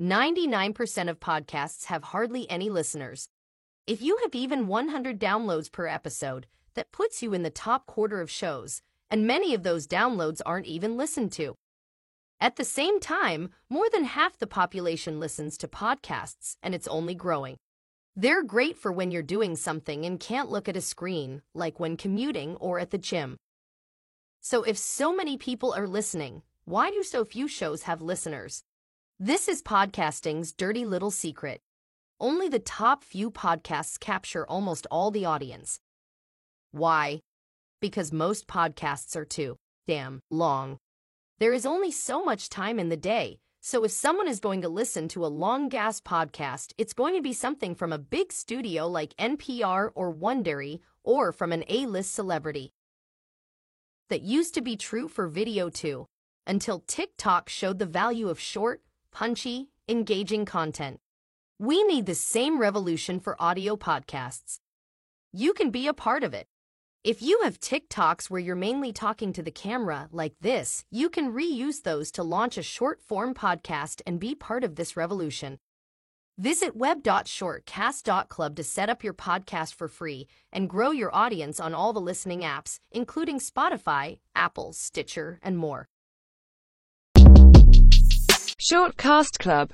99% of podcasts have hardly any listeners. If you have even 100 downloads per episode, that puts you in the top quarter of shows, and many of those downloads aren't even listened to. At the same time, more than half the population listens to podcasts, and it's only growing. They're great for when you're doing something and can't look at a screen, like when commuting or at the gym. So, if so many people are listening, why do so few shows have listeners? This is podcasting's dirty little secret. Only the top few podcasts capture almost all the audience. Why? Because most podcasts are too damn long. There is only so much time in the day, so if someone is going to listen to a long gas podcast, it's going to be something from a big studio like NPR or Wondery, or from an A list celebrity. That used to be true for video too, until TikTok showed the value of short, punchy, engaging content. We need the same revolution for audio podcasts. You can be a part of it. If you have TikToks where you're mainly talking to the camera, like this, you can reuse those to launch a short form podcast and be part of this revolution. Visit web.shortcast.club to set up your podcast for free and grow your audience on all the listening apps, including Spotify, Apple, Stitcher, and more. Shortcast Club